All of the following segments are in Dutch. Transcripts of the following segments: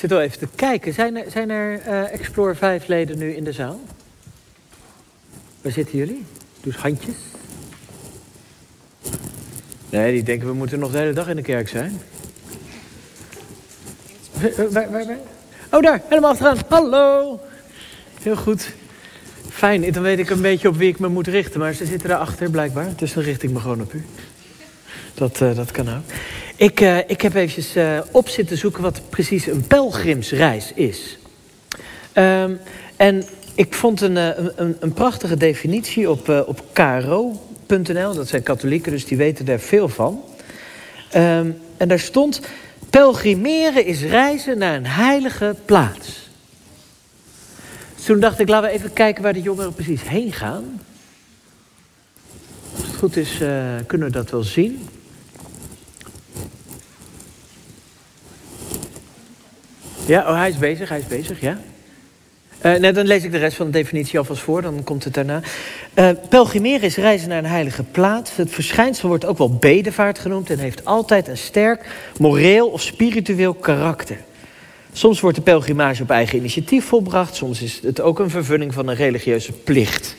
zit wel even te kijken. Zijn er, zijn er uh, Explore 5 leden nu in de zaal? Waar zitten jullie? Doe eens handjes. Nee, die denken we moeten nog de hele dag in de kerk zijn. Waar, waar, waar? Oh, daar, helemaal achteraan. Hallo. Heel goed. Fijn, dan weet ik een beetje op wie ik me moet richten. Maar ze zitten daarachter blijkbaar. Dus dan richt ik me gewoon op u. Dat, uh, dat kan ook. Ik, uh, ik heb eventjes uh, op zitten zoeken wat precies een pelgrimsreis is. Um, en ik vond een, een, een prachtige definitie op, op kro.nl. Dat zijn katholieken, dus die weten daar veel van. Um, en daar stond... Pelgrimeren is reizen naar een heilige plaats. Toen dacht ik, laten we even kijken waar de jongeren precies heen gaan. Als het goed is, uh, kunnen we dat wel zien. Ja, oh, hij is bezig, hij is bezig, ja. Uh, dan lees ik de rest van de definitie alvast voor, dan komt het daarna. Uh, pelgrimeren is reizen naar een heilige plaats. Het verschijnsel wordt ook wel bedevaart genoemd en heeft altijd een sterk moreel of spiritueel karakter. Soms wordt de pelgrimage op eigen initiatief volbracht, soms is het ook een vervulling van een religieuze plicht.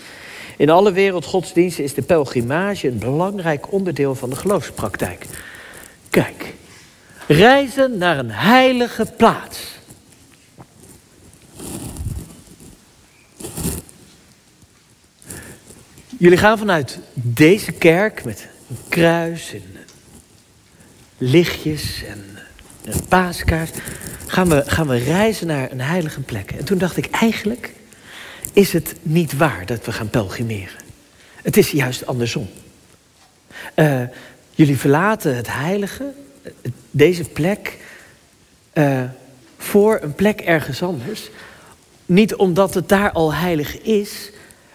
In alle wereldgodsdiensten is de pelgrimage een belangrijk onderdeel van de geloofspraktijk. Kijk, reizen naar een heilige plaats. Jullie gaan vanuit deze kerk met een kruis en lichtjes en een paaskaart. Gaan we, gaan we reizen naar een heilige plek. En toen dacht ik, eigenlijk is het niet waar dat we gaan pelgrimeren. Het is juist andersom. Uh, jullie verlaten het heilige, deze plek, voor een plek ergens anders. Niet omdat het daar al heilig is,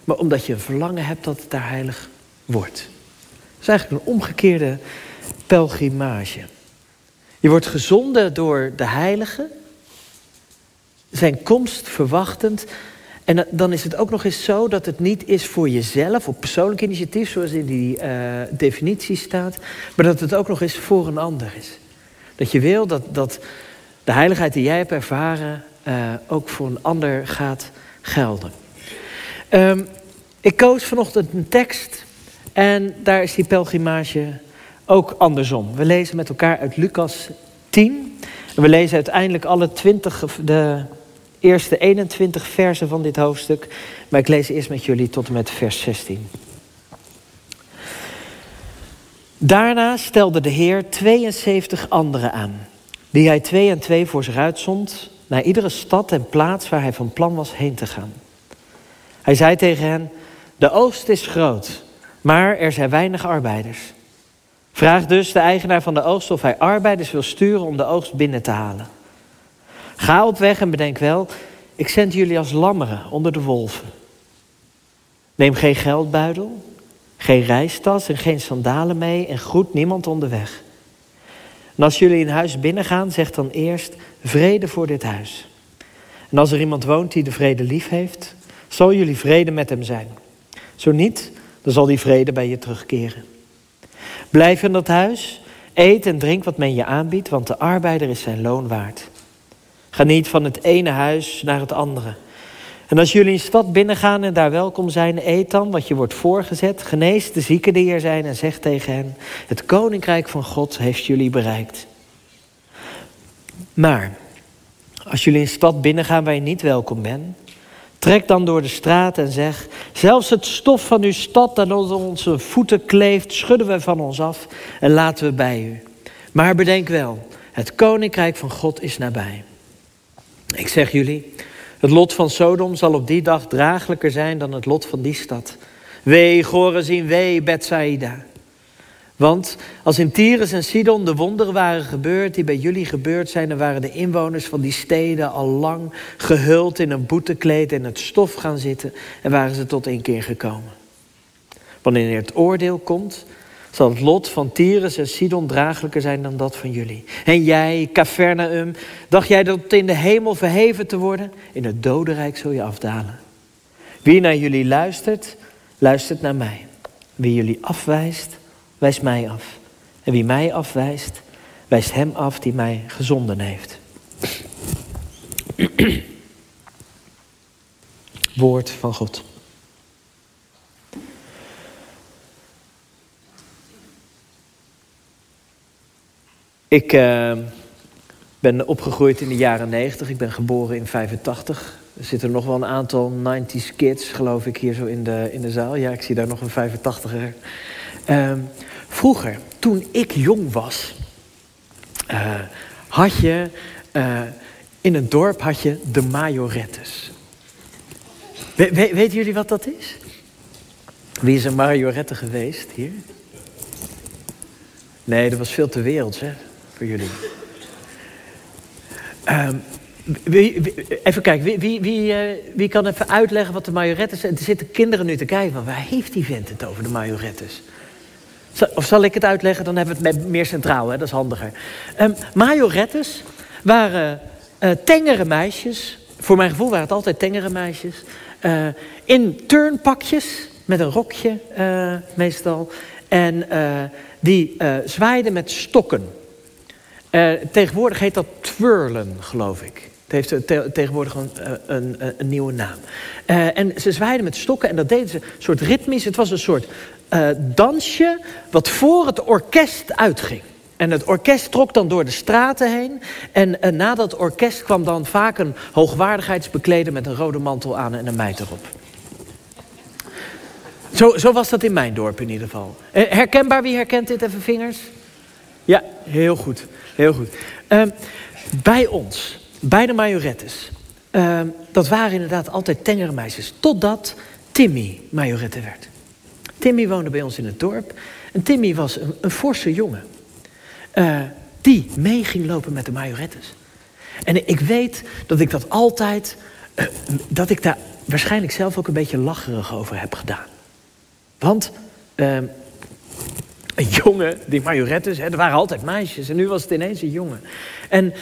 maar omdat je een verlangen hebt dat het daar heilig wordt. Het is eigenlijk een omgekeerde pelgrimage. Je wordt gezonden door de heilige, zijn komst verwachtend. En dan is het ook nog eens zo dat het niet is voor jezelf, op persoonlijk initiatief, zoals in die uh, definitie staat, maar dat het ook nog eens voor een ander is. Dat je wil dat, dat de heiligheid die jij hebt ervaren uh, ook voor een ander gaat gelden. Um, ik koos vanochtend een tekst en daar is die pelgrimage ook andersom. We lezen met elkaar uit Lucas 10. En we lezen uiteindelijk alle 20, de eerste 21 versen van dit hoofdstuk. Maar ik lees eerst met jullie tot en met vers 16. Daarna stelde de Heer 72 anderen aan, die hij twee en twee voor zich uitzond, naar iedere stad en plaats waar hij van plan was heen te gaan. Hij zei tegen hen: De oogst is groot, maar er zijn weinig arbeiders. Vraag dus de eigenaar van de oogst of hij arbeiders wil sturen om de oogst binnen te halen. Ga op weg en bedenk wel, ik zend jullie als lammeren onder de wolven. Neem geen geldbuidel, geen reistas en geen sandalen mee en groet niemand onderweg. En als jullie in huis binnengaan, zeg dan eerst vrede voor dit huis. En als er iemand woont die de vrede lief heeft, zal jullie vrede met hem zijn. Zo niet, dan zal die vrede bij je terugkeren. Blijf in dat huis, eet en drink wat men je aanbiedt, want de arbeider is zijn loon waard. Ga niet van het ene huis naar het andere. En als jullie een stad binnengaan en daar welkom zijn, eet dan wat je wordt voorgezet. Genees de zieken die er zijn en zeg tegen hen: Het koninkrijk van God heeft jullie bereikt. Maar als jullie een stad binnengaan waar je niet welkom bent, Trek dan door de straat en zeg: Zelfs het stof van uw stad dat onder onze voeten kleeft, schudden we van ons af en laten we bij u. Maar bedenk wel: het koninkrijk van God is nabij. Ik zeg jullie: het lot van Sodom zal op die dag draaglijker zijn dan het lot van die stad. Wee, Gorazin, wee, Bethsaida. Want als in Tyrus en Sidon de wonderen waren gebeurd die bij jullie gebeurd zijn, dan waren de inwoners van die steden al lang gehuld in een boetekleed en het stof gaan zitten en waren ze tot één keer gekomen. Wanneer het oordeel komt, zal het lot van Tyrus en Sidon draaglijker zijn dan dat van jullie. En jij, Capernaum, dacht jij dat in de hemel verheven te worden? In het dodenrijk zul je afdalen. Wie naar jullie luistert, luistert naar mij. Wie jullie afwijst, wijst mij af. En wie mij afwijst, wijst hem af die mij gezonden heeft. Woord van God. Ik uh, ben opgegroeid in de jaren 90. Ik ben geboren in 85. Er zitten nog wel een aantal 90s kids, geloof ik, hier zo in de, in de zaal. Ja, ik zie daar nog een 85er. Uh, vroeger, toen ik jong was, uh, had je uh, in een dorp had je de majorettes. We, we, weten jullie wat dat is? Wie is een majorette geweest hier? Nee, dat was veel te werelds, hè, voor jullie. Wie, even kijken, wie, uh, wie, kan even uitleggen wat de majorettes zijn? Er zitten kinderen nu te kijken van waar heeft die vent het over de majorettes? Of zal ik het uitleggen? Dan hebben we het meer centraal, hè? dat is handiger. Um, majorettes waren uh, tengere meisjes. Voor mijn gevoel waren het altijd tengere meisjes. Uh, in turnpakjes, met een rokje uh, meestal. En die zwaaiden met stokken. tegenwoordig heet dat twirlen, geloof ik. Het heeft te tegenwoordig een, een, een, een nieuwe naam. en ze zwaaiden met stokken en dat deden ze een soort ritmisch. Het was een soort dansje wat voor het orkest uitging. En het orkest trok dan door de straten heen. En, en na dat orkest kwam dan vaak een hoogwaardigheidsbekleder met een rode mantel aan en een meid erop. Zo, zo was dat in mijn dorp in ieder geval. Eh, herkenbaar, wie herkent dit? Even vingers. Ja, heel goed. Heel goed. Uh, bij ons, bij de majorettes, uh, dat waren inderdaad altijd tengere meisjes. Totdat Timmy majorette werd. Timmy woonde bij ons in het dorp. En Timmy was een, een forse jongen. Uh, die mee ging lopen met de majorettes. En ik weet dat ik dat altijd, uh, dat ik daar waarschijnlijk zelf ook een beetje lacherig over heb gedaan. Want uh, een jongen, die majorettes, hè, er waren altijd meisjes en nu was het ineens een jongen. En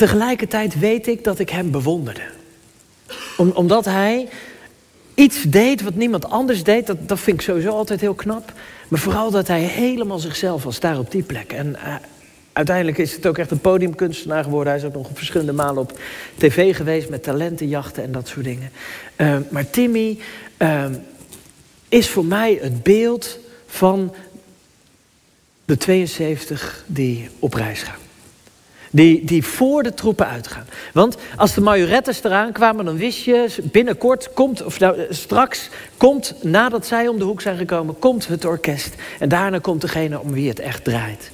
tegelijkertijd weet ik dat ik hem bewonderde. Om, omdat hij iets deed wat niemand anders deed, dat, dat vind ik sowieso altijd heel knap. Maar vooral dat hij helemaal zichzelf was daar op die plek. En uh, uiteindelijk is het ook echt een podiumkunstenaar geworden. Hij is ook nog verschillende malen op tv geweest met talentenjachten en dat soort dingen. Uh, maar Timmy uh, is voor mij het beeld van de 72 die op reis gaan. Die, die voor de troepen uitgaan. Want als de majorettes eraan kwamen, dan wist je binnenkort komt, of nou, straks komt, nadat zij om de hoek zijn gekomen, komt het orkest. En daarna komt degene om wie het echt draait.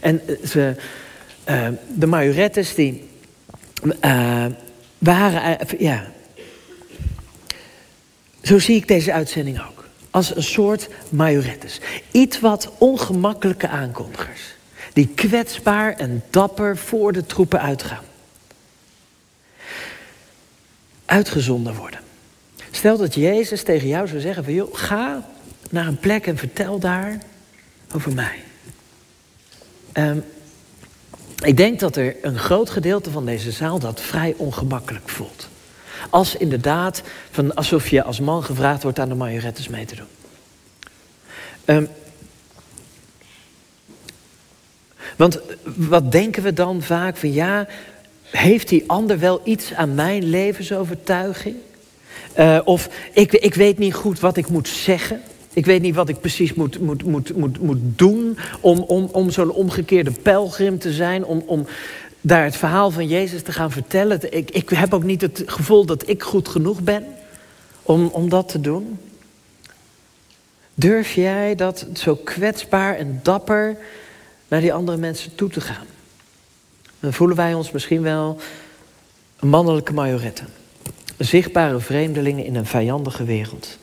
En ze, uh, de majorettes die waren, ja. Zo zie ik deze uitzending ook. Als een soort majorettes. Iets wat ongemakkelijke aankondigers die kwetsbaar en dapper voor de troepen uitgaan. Uitgezonden worden. Stel dat Jezus tegen jou zou zeggen van joh, ga naar een plek en vertel daar over mij. Um, ik denk dat er een groot gedeelte van deze zaal dat vrij ongemakkelijk voelt. Als inderdaad, van alsof je als man gevraagd wordt aan de majorettes mee te doen. Um, Want wat denken we dan vaak van ja, heeft die ander wel iets aan mijn levensovertuiging? Uh, of ik, ik weet niet goed wat ik moet zeggen. Ik weet niet wat ik precies moet, moet, moet, moet, moet doen om, om, om zo'n omgekeerde pelgrim te zijn. Om, om daar het verhaal van Jezus te gaan vertellen. Ik, ik heb ook niet het gevoel dat ik goed genoeg ben om, om dat te doen. Durf jij dat zo kwetsbaar en dapper naar die andere mensen toe te gaan. Dan voelen wij ons misschien wel een mannelijke majorette. Zichtbare vreemdelingen in een vijandige wereld.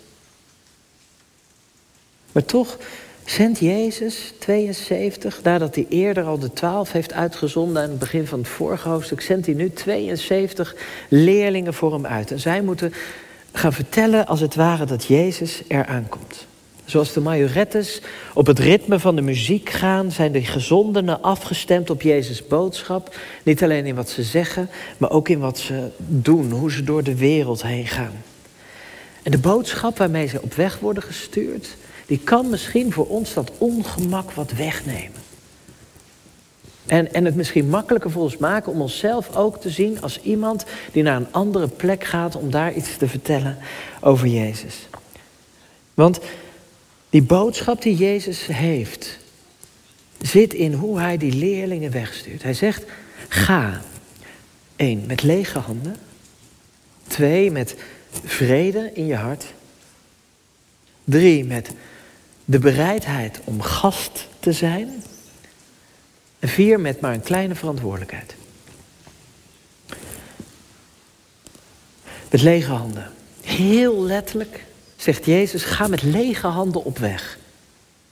Maar toch zendt Jezus 72, nadat hij eerder al de twaalf heeft uitgezonden aan het begin van het vorige hoofdstuk, zendt hij nu 72 leerlingen voor hem uit. En zij moeten gaan vertellen als het ware dat Jezus eraan komt. Zoals de majorettes op het ritme van de muziek gaan, zijn de gezondenen afgestemd op Jezus' boodschap. Niet alleen in wat ze zeggen, maar ook in wat ze doen, hoe ze door de wereld heen gaan. En de boodschap waarmee ze op weg worden gestuurd, die kan misschien voor ons dat ongemak wat wegnemen. En, en het misschien makkelijker voor ons maken om onszelf ook te zien als iemand die naar een andere plek gaat om daar iets te vertellen over Jezus. Want die boodschap die Jezus heeft, zit in hoe hij die leerlingen wegstuurt. Hij zegt, ga. Eén, met lege handen. Twee, met vrede in je hart. Drie, met de bereidheid om gast te zijn. En vier, met maar een kleine verantwoordelijkheid. Met lege handen. Heel letterlijk zegt Jezus, ga met lege handen op weg.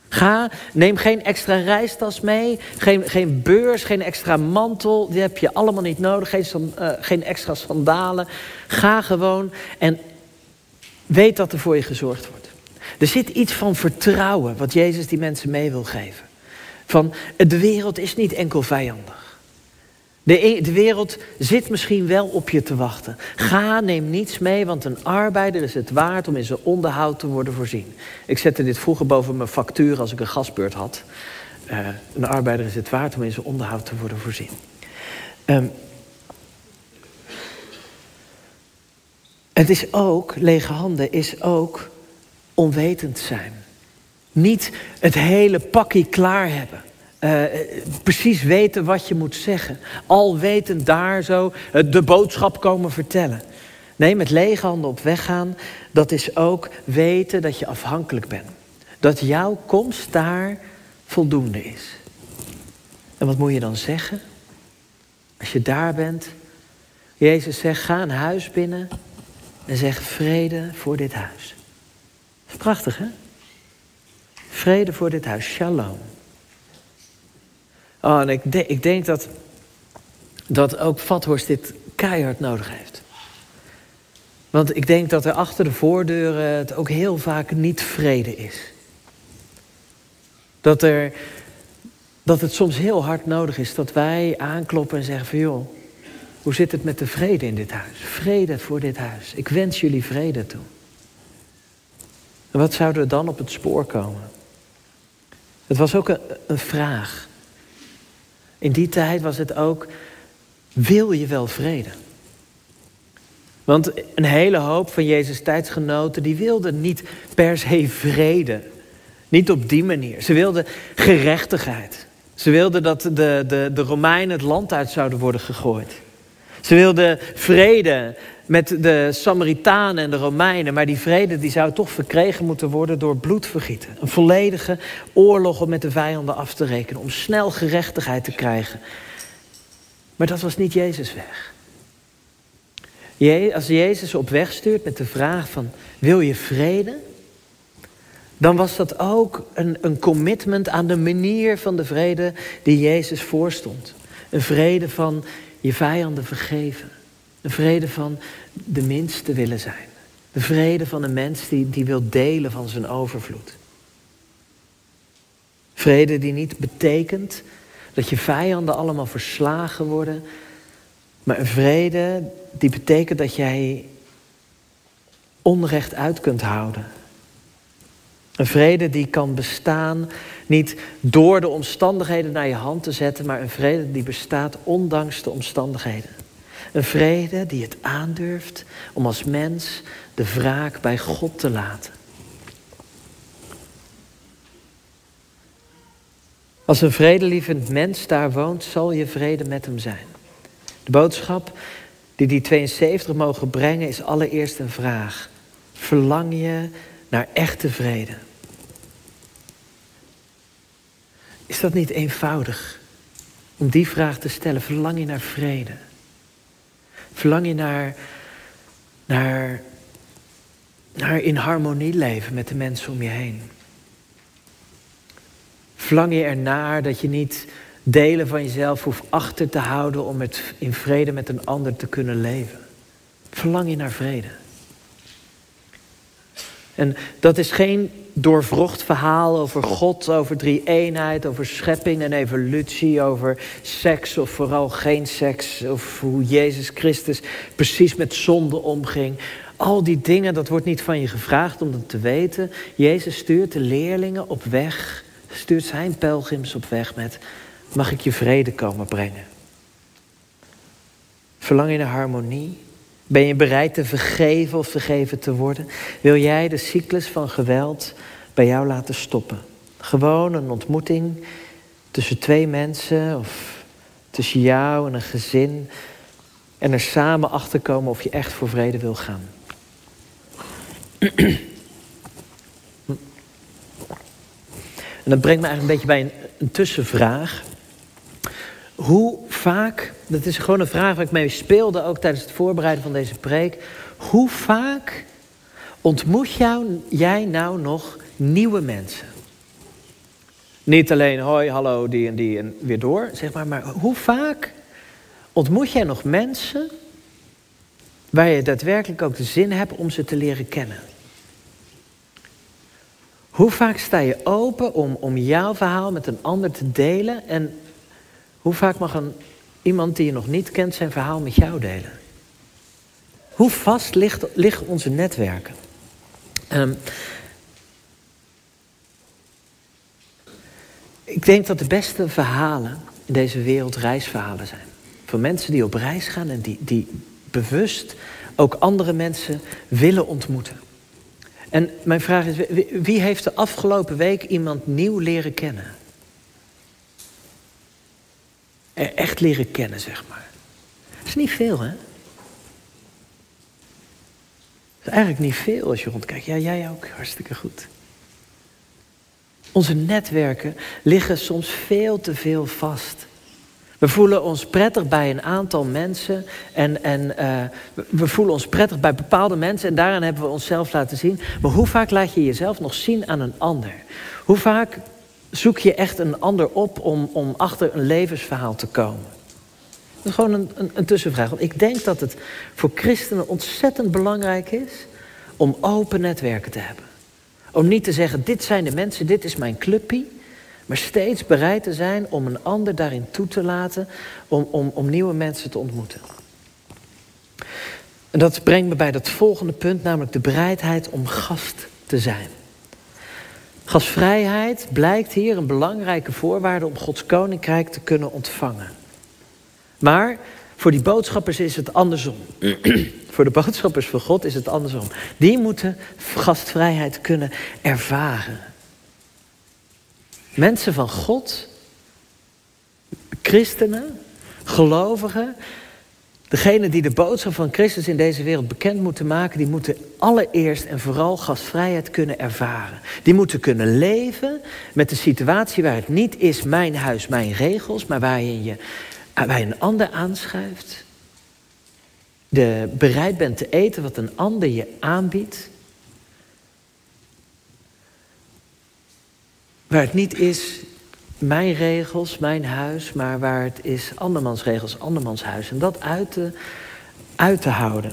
Ga, neem geen extra reistas mee, geen, geen beurs, geen extra mantel. Die heb je allemaal niet nodig, geen, uh, geen extra sandalen. Ga gewoon en weet dat er voor je gezorgd wordt. Er zit iets van vertrouwen wat Jezus die mensen mee wil geven. Van de wereld is niet enkel vijandig. De, e- de, wereld zit misschien wel op je te wachten. Ga, neem niets mee, want een arbeider is het waard om in zijn onderhoud te worden voorzien. Ik zette dit vroeger boven mijn factuur als ik een gasbeurt had. Uh, een arbeider is het waard om in zijn onderhoud te worden voorzien. Um, het is ook, lege handen, is ook onwetend zijn. Niet het hele pakje klaar hebben. Uh, precies weten wat je moet zeggen. Al weten daar zo de boodschap komen vertellen. Nee, met lege handen op weg gaan, dat is ook weten dat je afhankelijk bent. Dat jouw komst daar voldoende is. En wat moet je dan zeggen? Als je daar bent, Jezus zegt, ga een huis binnen en zeg vrede voor dit huis. Prachtig, hè? Vrede voor dit huis, shalom. Oh, en ik, ik denk dat, dat ook Vathorst dit keihard nodig heeft. Want ik denk dat er achter de voordeuren het ook heel vaak niet vrede is. Dat, er, dat het soms heel hard nodig is dat wij aankloppen en zeggen van joh, hoe zit het met de vrede in dit huis? Vrede voor dit huis. Ik wens jullie vrede toe. En wat zouden we dan op het spoor komen? Het was ook een, een vraag. In die tijd was het ook, wil je wel vrede? Want een hele hoop van Jezus tijdsgenoten, die wilden niet per se vrede. Niet op die manier. Ze wilden gerechtigheid. Ze wilden dat de, de, de Romeinen het land uit zouden worden gegooid. Ze wilden vrede met de Samaritanen en de Romeinen. Maar die vrede die zou toch verkregen moeten worden door bloedvergieten. Een volledige oorlog om met de vijanden af te rekenen. Om snel gerechtigheid te krijgen. Maar dat was niet Jezus' weg. Als Jezus op weg stuurt met de vraag van wil je vrede? Dan was dat ook een, een commitment aan de manier van de vrede die Jezus voorstond. Een vrede van je vijanden vergeven. De vrede van de minste willen zijn. De vrede van een mens die, die wil delen van zijn overvloed. Vrede die niet betekent dat je vijanden allemaal verslagen worden, maar een vrede die betekent dat jij onrecht uit kunt houden. Een vrede die kan bestaan niet door de omstandigheden naar je hand te zetten, maar een vrede die bestaat ondanks de omstandigheden. Een vrede die het aandurft om als mens de wraak bij God te laten. Als een vredelievend mens daar woont, zal je vrede met hem zijn. De boodschap die die 72 mogen brengen is allereerst een vraag. Verlang je naar echte vrede? Is dat niet eenvoudig om die vraag te stellen? Verlang je naar vrede? Verlang je naar, naar, naar in harmonie leven met de mensen om je heen? Verlang je ernaar dat je niet delen van jezelf hoeft achter te houden om het in vrede met een ander te kunnen leven? Verlang je naar vrede? En dat is geen doorvrocht verhaal over God, over drie eenheid, over schepping en evolutie, over seks of vooral geen seks, of hoe Jezus Christus precies met zonde omging. Al die dingen, dat wordt niet van je gevraagd om dat te weten. Jezus stuurt de leerlingen op weg, stuurt zijn pelgrims op weg met mag ik je vrede komen brengen? Verlang je naar harmonie? Ben je bereid te vergeven of vergeven te worden? Wil jij de cyclus van geweld bij jou laten stoppen? Gewoon een ontmoeting tussen twee mensen of tussen jou en een gezin. En er samen achter komen of je echt voor vrede wil gaan. En dat brengt me eigenlijk een beetje bij een, een tussenvraag. Hoe vaak, dat is gewoon een vraag waar ik mee speelde ook tijdens het voorbereiden van deze preek. Hoe vaak ontmoet jou, jij nou nog nieuwe mensen? Niet alleen hoi, hallo, die en die en weer door, zeg maar. Maar hoe vaak ontmoet jij nog mensen waar je daadwerkelijk ook de zin hebt om ze te leren kennen? Hoe vaak sta je open om, om jouw verhaal met een ander te delen? En hoe vaak mag een, iemand die je nog niet kent zijn verhaal met jou delen? Hoe vast ligt, liggen onze netwerken? Um, ik denk dat de beste verhalen in deze wereld reisverhalen zijn. Voor mensen die op reis gaan en die, die bewust ook andere mensen willen ontmoeten. En mijn vraag is, wie heeft de afgelopen week iemand nieuw leren kennen? Echt leren kennen, zeg maar. Dat is niet veel, hè? Dat is eigenlijk niet veel als je rondkijkt. Ja, jij ook, hartstikke goed. Onze netwerken liggen soms veel te veel vast. We voelen ons prettig bij een aantal mensen en, en uh, we voelen ons prettig bij bepaalde mensen en daaraan hebben we onszelf laten zien. Maar hoe vaak laat je jezelf nog zien aan een ander? Hoe vaak zoek je echt een ander op om, om achter een levensverhaal te komen? Dat is gewoon een, een, tussenvraag. Want ik denk dat het voor christenen ontzettend belangrijk is om open netwerken te hebben. Om niet te zeggen, dit zijn de mensen, dit is mijn clubpie. Maar steeds bereid te zijn om een ander daarin toe te laten, om, om, om nieuwe mensen te ontmoeten. En dat brengt me bij dat volgende punt, namelijk de bereidheid om gast te zijn. Gastvrijheid blijkt hier een belangrijke voorwaarde om Gods koninkrijk te kunnen ontvangen. Maar voor die boodschappers is het andersom. voor de boodschappers van God is het andersom. Die moeten gastvrijheid kunnen ervaren. Mensen van God, christenen, gelovigen, degene die de boodschap van Christus in deze wereld bekend moeten maken, die moeten allereerst en vooral gastvrijheid kunnen ervaren. Die moeten kunnen leven met de situatie waar het niet is mijn huis, mijn regels, maar waar je, je waar je een ander aanschuift. De bereid bent te eten wat een ander je aanbiedt. Waar het niet is mijn regels, mijn huis, maar waar het is andermans regels, andermans huis. En dat uit te, uit te houden.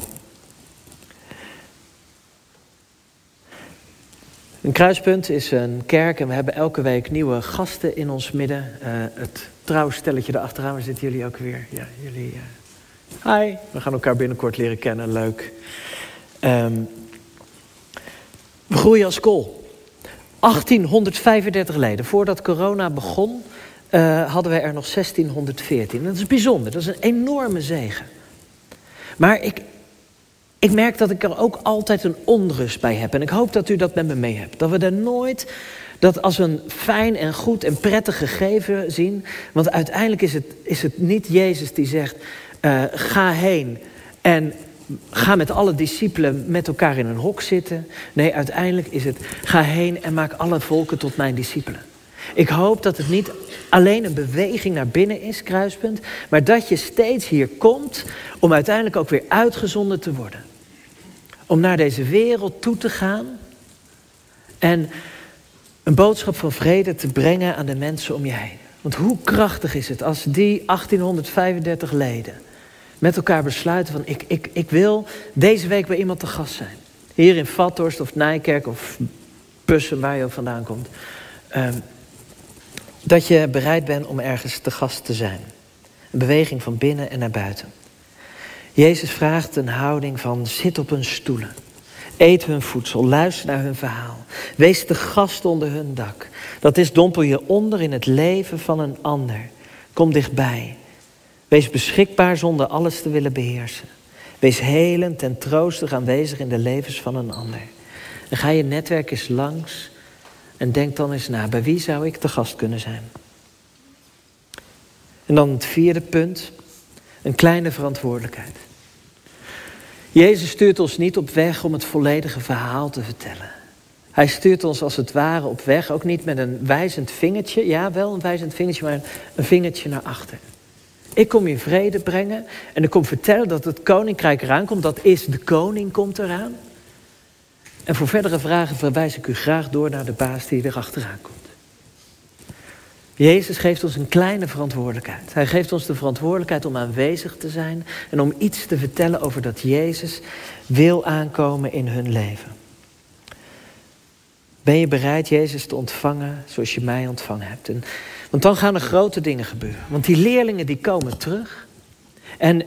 Een kruispunt is een kerk en we hebben elke week nieuwe gasten in ons midden. Uh, het trouwstelletje erachteraan, waar zitten jullie ook weer? Ja, jullie. Uh... Hi, we gaan elkaar binnenkort leren kennen, leuk. Um, we groeien als kool. 1835 leden. Voordat corona begon, uh, hadden wij er nog 1614. Dat is bijzonder, dat is een enorme zegen. Maar ik, ik merk dat ik er ook altijd een onrust bij heb. En ik hoop dat u dat met me mee hebt. Dat we er nooit dat als een fijn en goed en prettig gegeven zien. Want uiteindelijk is het, is het niet Jezus die zegt: uh, ga heen en ga met alle discipelen met elkaar in een hok zitten. Nee, uiteindelijk is het: ga heen en maak alle volken tot mijn discipelen. Ik hoop dat het niet alleen een beweging naar binnen is, kruispunt, maar dat je steeds hier komt om uiteindelijk ook weer uitgezonden te worden. Om naar deze wereld toe te gaan en een boodschap van vrede te brengen aan de mensen om je heen. Want hoe krachtig is het als die 1835 leden met elkaar besluiten van ik, ik, ik wil deze week bij iemand te gast zijn. Hier in Vathorst of Nijkerk of Bussen, waar je ook vandaan komt. Um, dat je bereid bent om ergens te gast te zijn. Een beweging van binnen en naar buiten. Jezus vraagt een houding van zit op hun stoelen. Eet hun voedsel, luister naar hun verhaal. Wees de gast onder hun dak. Dat is dompel je onder in het leven van een ander. Kom dichtbij. Wees beschikbaar zonder alles te willen beheersen. Wees helend en troostig aanwezig in de levens van een ander. En ga je netwerk eens langs en denk dan eens na, bij wie zou ik te gast kunnen zijn? En dan het vierde punt, een kleine verantwoordelijkheid. Jezus stuurt ons niet op weg om het volledige verhaal te vertellen. Hij stuurt ons als het ware op weg, ook niet met een wijzend vingertje, ja wel een wijzend vingertje, maar een vingertje naar achter. Ik kom je vrede brengen en ik kom vertellen dat het koninkrijk eraan komt. Dat is de koning komt eraan. En voor verdere vragen verwijs ik u graag door naar de baas die er achteraan komt. Jezus geeft ons een kleine verantwoordelijkheid. Hij geeft ons de verantwoordelijkheid om aanwezig te zijn en om iets te vertellen over dat Jezus wil aankomen in hun leven. Ben je bereid Jezus te ontvangen zoals je mij ontvangen hebt? En, want dan gaan er grote dingen gebeuren. Want die leerlingen die komen terug. En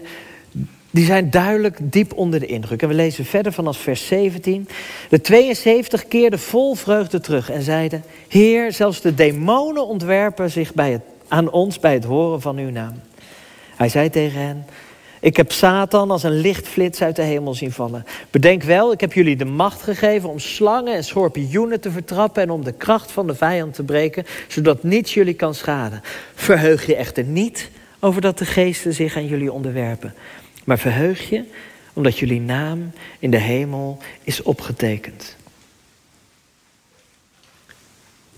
die zijn duidelijk diep onder de indruk. En we lezen verder vanaf vers 17. De 72 keerden vol vreugde terug en zeiden: Heer, zelfs de demonen ontwerpen zich bij het, aan ons bij het horen van uw naam. Hij zei tegen hen: Ik heb Satan als een lichtflits uit de hemel zien vallen. Bedenk wel, ik heb jullie de macht gegeven om slangen en schorpioenen te vertrappen en om de kracht van de vijand te breken, zodat niets jullie kan schaden. Verheug je echter niet over dat de geesten zich aan jullie onderwerpen. Maar verheug je omdat jullie naam in de hemel is opgetekend.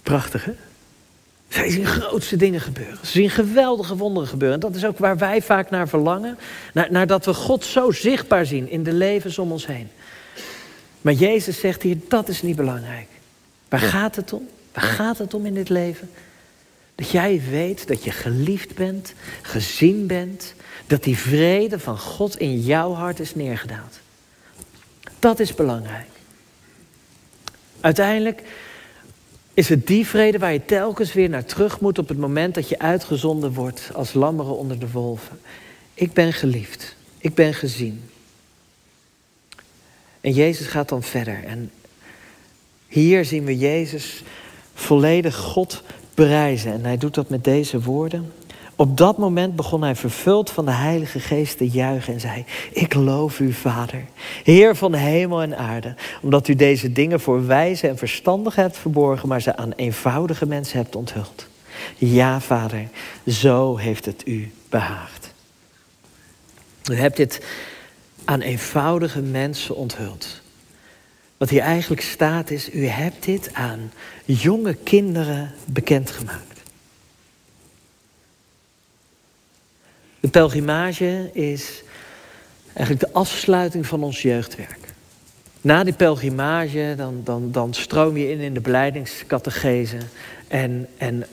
Prachtig, hè? Zij zien grootste dingen gebeuren. Ze zien geweldige wonderen gebeuren. En dat is ook waar wij vaak naar verlangen. Naar, naar dat we God zo zichtbaar zien in de levens om ons heen. Maar Jezus zegt hier, dat is niet belangrijk. Waar gaat het om? Waar gaat het om in dit leven? Dat jij weet dat je geliefd bent, gezien bent, dat die vrede van God in jouw hart is neergedaald. Dat is belangrijk. Uiteindelijk is het die vrede waar je telkens weer naar terug moet op het moment dat je uitgezonden wordt als lammeren onder de wolven. Ik ben geliefd. Ik ben gezien. En Jezus gaat dan verder. En hier zien we Jezus volledig God prijzen. En hij doet dat met deze woorden. Op dat moment begon hij vervuld van de Heilige Geest te juichen en zei: Ik loof u, Vader, Heer van hemel en aarde, omdat u deze dingen voor wijze en verstandig hebt verborgen, maar ze aan eenvoudige mensen hebt onthuld. Ja, Vader, zo heeft het u behaagd. U hebt dit aan eenvoudige mensen onthuld. Wat hier eigenlijk staat is, u hebt dit aan jonge kinderen bekendgemaakt. De pelgrimage is eigenlijk de afsluiting van ons jeugdwerk. Na die pelgrimage dan, dan, dan stroom je in in de beleidingscategese en, en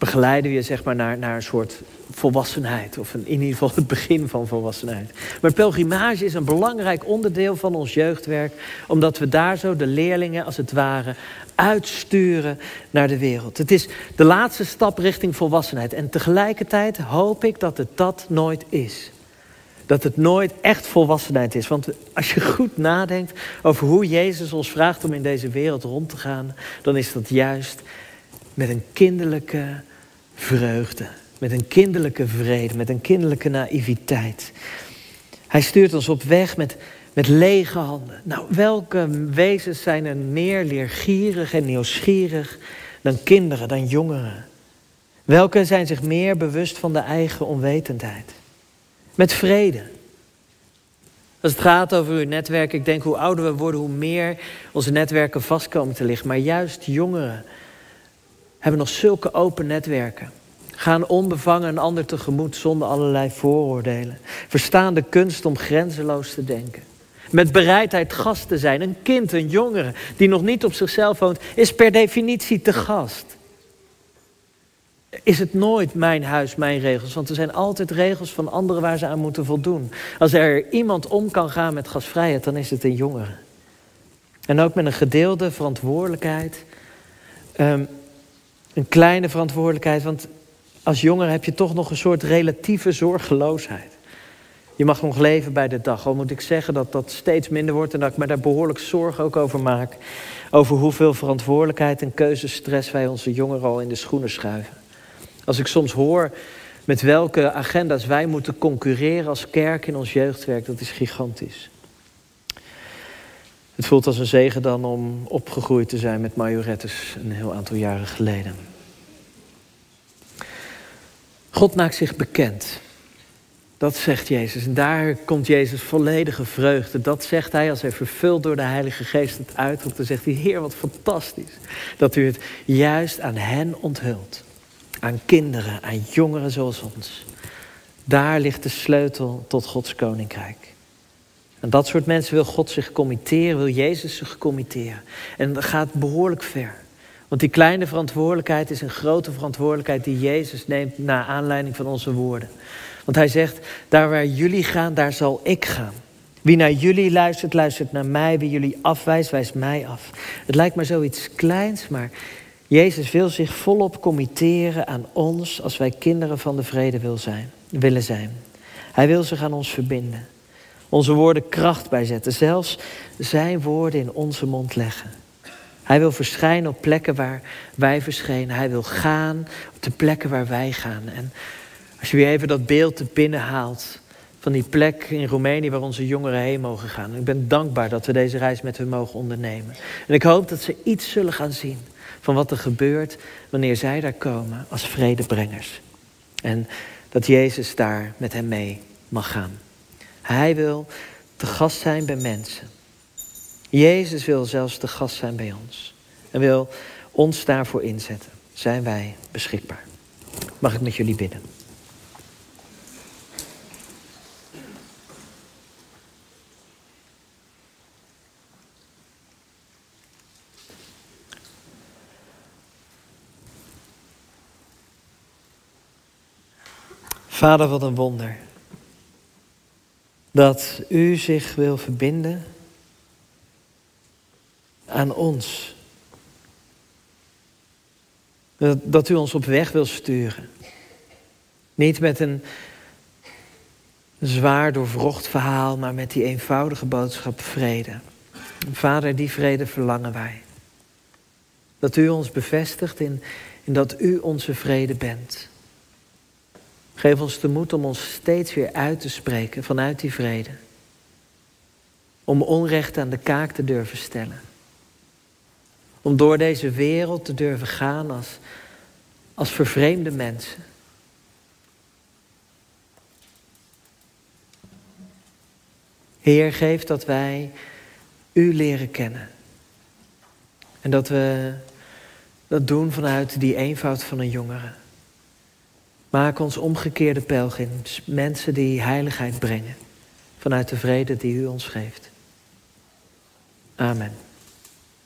begeleiden we je zeg maar naar, naar een soort volwassenheid. Of in ieder geval het begin van volwassenheid. Maar pelgrimage is een belangrijk onderdeel van ons jeugdwerk. Omdat we daar zo de leerlingen als het ware uitsturen naar de wereld. Het is de laatste stap richting volwassenheid. En tegelijkertijd hoop ik dat het dat nooit is. Dat het nooit echt volwassenheid is. Want als je goed nadenkt over hoe Jezus ons vraagt om in deze wereld rond te gaan, dan is dat juist met een kinderlijke vreugde. Met een kinderlijke vrede, met een kinderlijke naïviteit. Hij stuurt ons op weg met, met lege handen. Nou, welke wezens zijn er meer leergierig en nieuwsgierig dan kinderen, dan jongeren? Welke zijn zich meer bewust van de eigen onwetendheid? Met vrede. Als het gaat over uw netwerk, ik denk hoe ouder we worden, hoe meer onze netwerken vast komen te liggen. Maar juist jongeren hebben nog zulke open netwerken. Gaan onbevangen een ander tegemoet zonder allerlei vooroordelen. Verstaan de kunst om grenzeloos te denken. Met bereidheid gast te zijn. Een kind, een jongere die nog niet op zichzelf woont, is per definitie te gast. Is het nooit mijn huis, mijn regels? Want er zijn altijd regels van anderen waar ze aan moeten voldoen. Als er iemand om kan gaan met gasvrijheid, dan is het een jongere. En ook met een gedeelde verantwoordelijkheid. Um, een kleine verantwoordelijkheid, want als jongere heb je toch nog een soort relatieve zorgeloosheid. Je mag nog leven bij de dag. Al moet ik zeggen dat dat steeds minder wordt en dat ik me daar behoorlijk zorgen ook over maak. Over hoeveel verantwoordelijkheid en keuzestress wij onze jongeren al in de schoenen schuiven. Als ik soms hoor met welke agenda's wij moeten concurreren als kerk in ons jeugdwerk, dat is gigantisch. Het voelt als een zegen dan om opgegroeid te zijn met majorettes een heel aantal jaren geleden. God maakt zich bekend. Dat zegt Jezus. En daar komt Jezus volledige vreugde. Dat zegt hij als hij vervuld door de Heilige Geest het uitroept. Dan zegt hij, Heer, wat fantastisch. Dat u het juist aan hen onthult. Aan kinderen, aan jongeren zoals ons. Daar ligt de sleutel tot Gods koninkrijk. En dat soort mensen wil God zich committeren, wil Jezus zich committeren. En dat gaat behoorlijk ver. Want die kleine verantwoordelijkheid is een grote verantwoordelijkheid die Jezus neemt naar aanleiding van onze woorden. Want hij zegt, daar waar jullie gaan, daar zal ik gaan. Wie naar jullie luistert, luistert naar mij. Wie jullie afwijst, wijst mij af. Het lijkt maar zoiets kleins, maar Jezus wil zich volop committeren aan ons als wij kinderen van de vrede wil zijn, willen zijn. Hij wil zich aan ons verbinden. Onze woorden kracht bijzetten, zelfs zijn woorden in onze mond leggen. Hij wil verschijnen op plekken waar wij verschenen. Hij wil gaan op de plekken waar wij gaan. En als je weer even dat beeld te binnen haalt van die plek in Roemenië waar onze jongeren heen mogen gaan. Ik ben dankbaar dat we deze reis met hen mogen ondernemen. En ik hoop dat ze iets zullen gaan zien van wat er gebeurt wanneer zij daar komen als vredebrengers. En dat Jezus daar met hen mee mag gaan. Hij wil te gast zijn bij mensen. Jezus wil zelfs te gast zijn bij ons. En wil ons daarvoor inzetten. Zijn wij beschikbaar. Mag ik met jullie bidden? Vader, wat een wonder. Dat u zich wil verbinden aan ons. Dat u ons op weg wil sturen. Niet met een zwaar doorvrocht verhaal, maar met die eenvoudige boodschap vrede. Vader, die vrede verlangen wij. Dat u ons bevestigt in, in dat u onze vrede bent. Geef ons de moed om ons steeds weer uit te spreken vanuit die vrede. Om onrecht aan de kaak te durven stellen. Om door deze wereld te durven gaan als, als vervreemde mensen. Heer, geef dat wij U leren kennen. En dat we dat doen vanuit die eenvoud van een jongere. Maak ons omgekeerde pelgrims, mensen die heiligheid brengen vanuit de vrede die u ons geeft. Amen.